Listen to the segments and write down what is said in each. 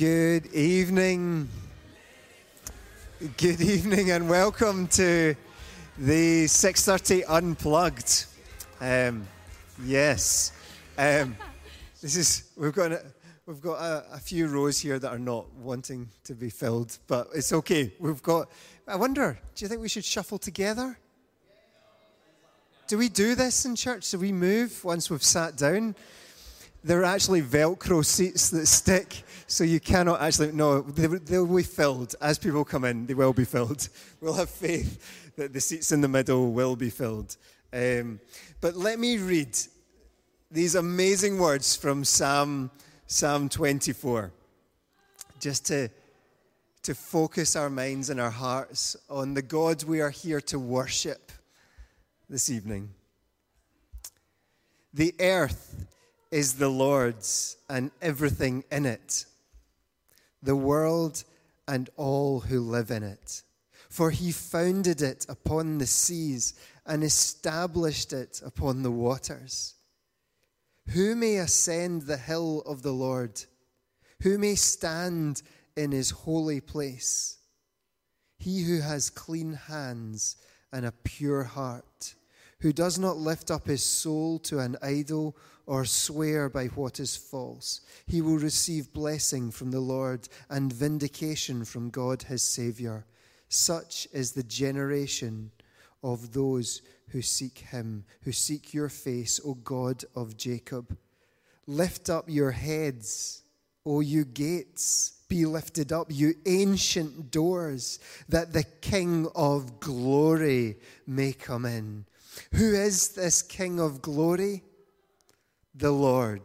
Good evening. Good evening and welcome to the 6:30 Unplugged. Um, yes, um, this is we've got a, we've got a, a, few rows here that are not wanting to be filled, but it's okay. We've got. I wonder. Do you think we should shuffle together? Do we do this in church? Do we move once we've sat down? There are actually Velcro seats that stick, so you cannot actually. No, they'll be filled. As people come in, they will be filled. We'll have faith that the seats in the middle will be filled. Um, but let me read these amazing words from Psalm, Psalm 24, just to, to focus our minds and our hearts on the God we are here to worship this evening. The earth is the Lord's and everything in it, the world and all who live in it. For he founded it upon the seas and established it upon the waters. Who may ascend the hill of the Lord? Who may stand in his holy place? He who has clean hands and a pure heart, who does not lift up his soul to an idol or swear by what is false. He will receive blessing from the Lord and vindication from God his Saviour. Such is the generation of those who seek him, who seek your face, O God of Jacob. Lift up your heads, O you gates. Be lifted up, you ancient doors, that the King of glory may come in. Who is this King of glory? the Lord,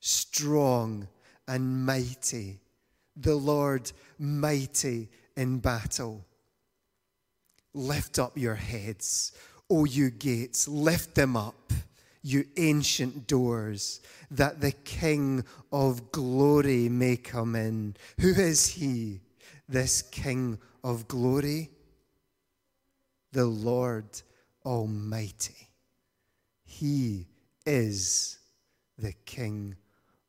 strong and mighty, the Lord mighty in battle. Lift up your heads, O you gates, lift them up, you ancient doors, that the King of glory may come in. Who is he, this King of glory? The Lord Almighty. He is the King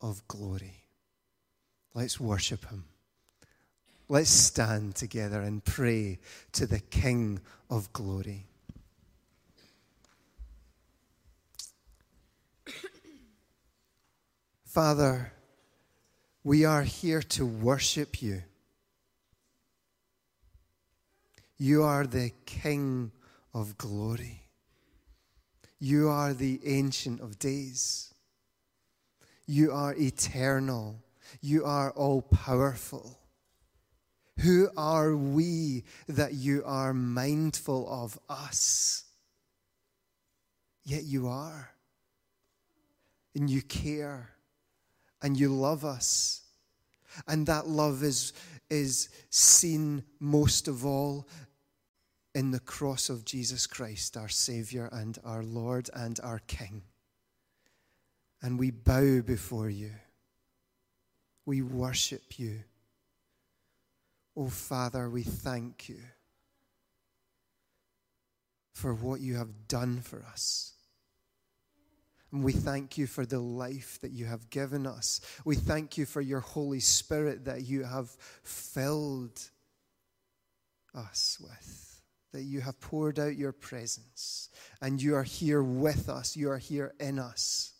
of glory. Let's worship him. Let's stand together and pray to the King of glory. Father, we are here to worship you. You are the King of glory. You are the Ancient of Days. You are eternal. You are all powerful. Who are we that you are mindful of us? Yet you are. And you care. And you love us. And that love is, is seen most of all in the cross of Jesus Christ, our Savior and our Lord and our King. And we bow before you. We worship you. Oh, Father, we thank you for what you have done for us. And we thank you for the life that you have given us. We thank you for your Holy Spirit that you have filled us with that you have poured out your presence and you are here with us, you are here in us.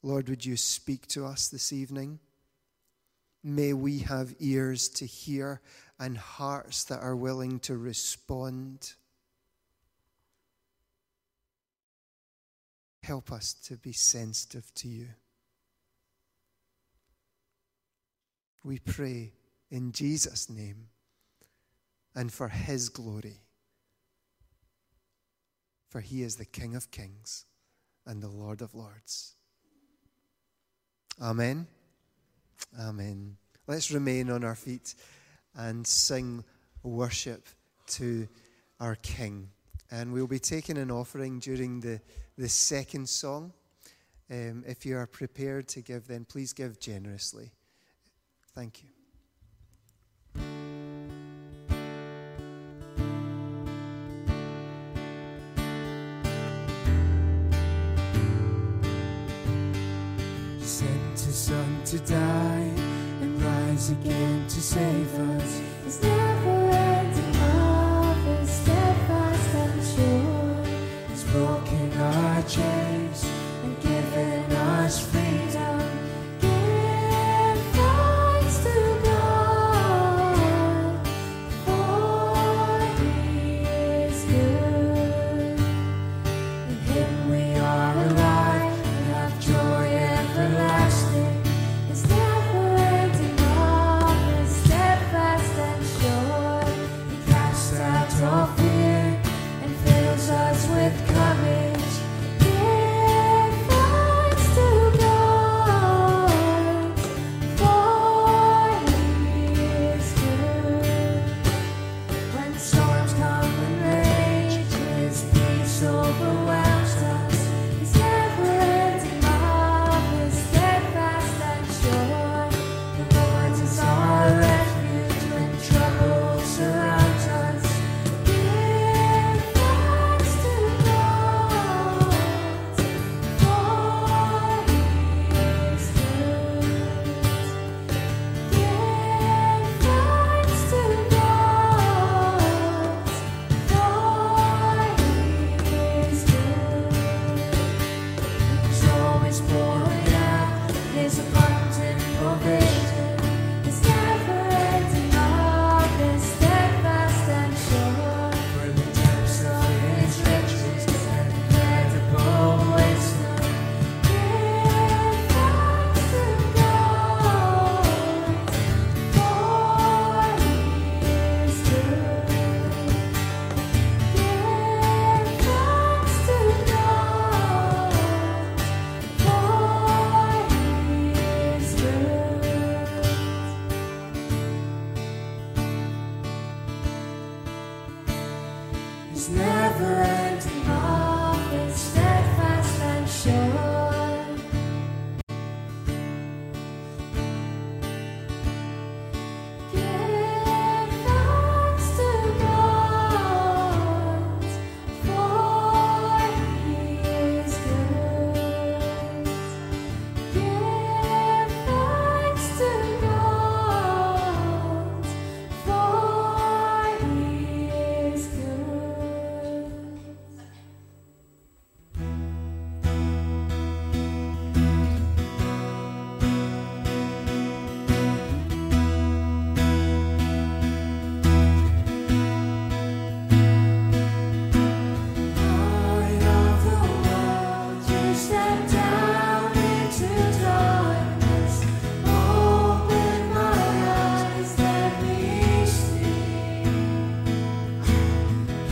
Lord, would you speak to us this evening? May we have ears to hear and hearts that are willing to respond. Help us to be sensitive to you. We pray in Jesus' name and for his glory. For he is the King of kings and the Lord of lords. Amen. Amen. Let's remain on our feet and sing worship to our King. And we'll be taking an offering during the, the second song. Um, if you are prepared to give, then please give generously. Thank you. Again to save us.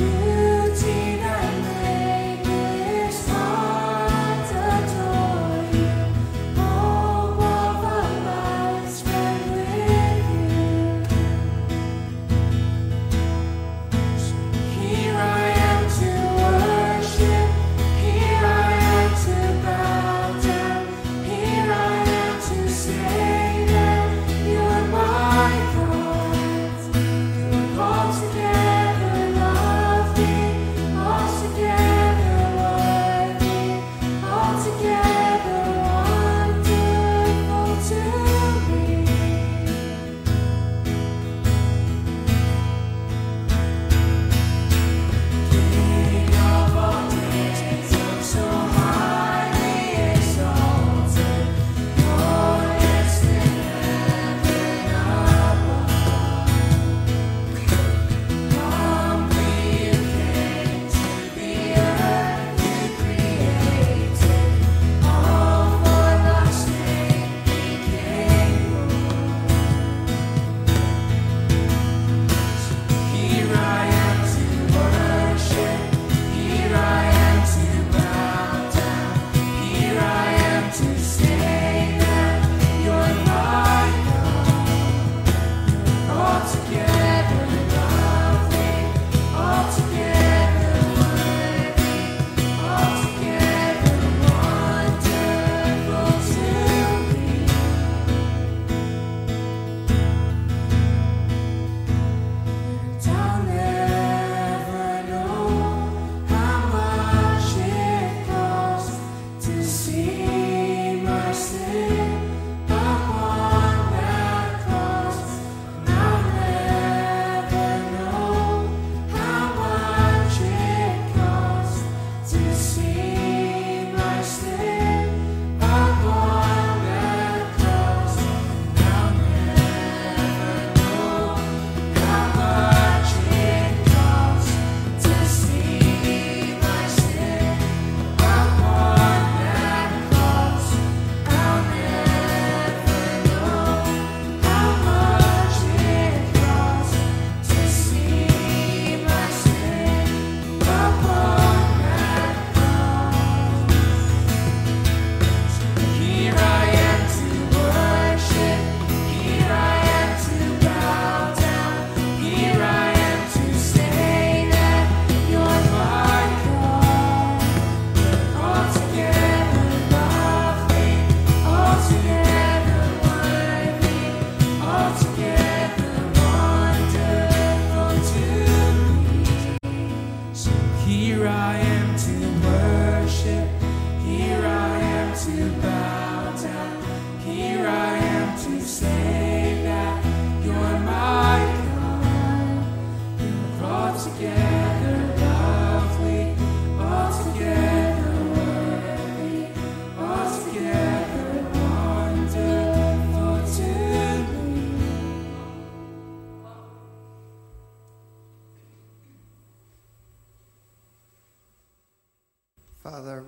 you.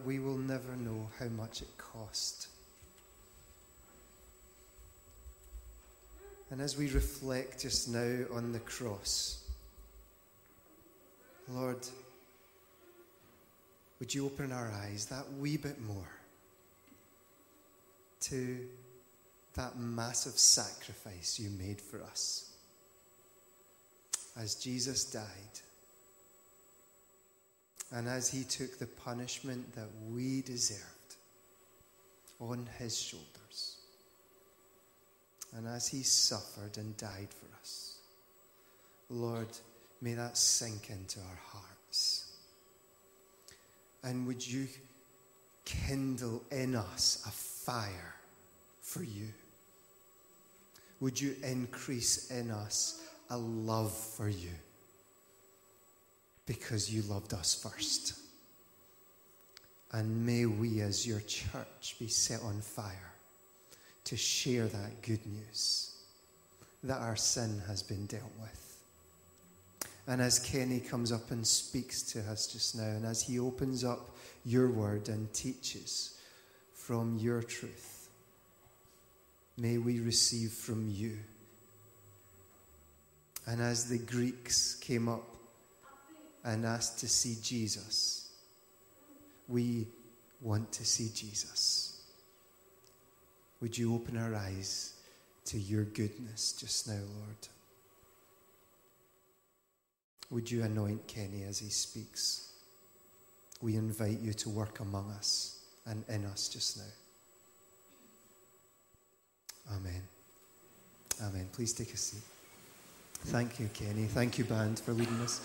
Never know how much it cost. And as we reflect just now on the cross, Lord, would you open our eyes that wee bit more to that massive sacrifice you made for us as Jesus died and as he took the punishment that we deserved on his shoulders, and as he suffered and died for us, Lord, may that sink into our hearts. And would you kindle in us a fire for you? Would you increase in us a love for you? Because you loved us first. And may we, as your church, be set on fire to share that good news that our sin has been dealt with. And as Kenny comes up and speaks to us just now, and as he opens up your word and teaches from your truth, may we receive from you. And as the Greeks came up and asked to see Jesus, we want to see Jesus. Would you open our eyes to your goodness just now, Lord? Would you anoint Kenny as he speaks? We invite you to work among us and in us just now. Amen. Amen. Please take a seat. Thank you, Kenny. Thank you, band, for leading us.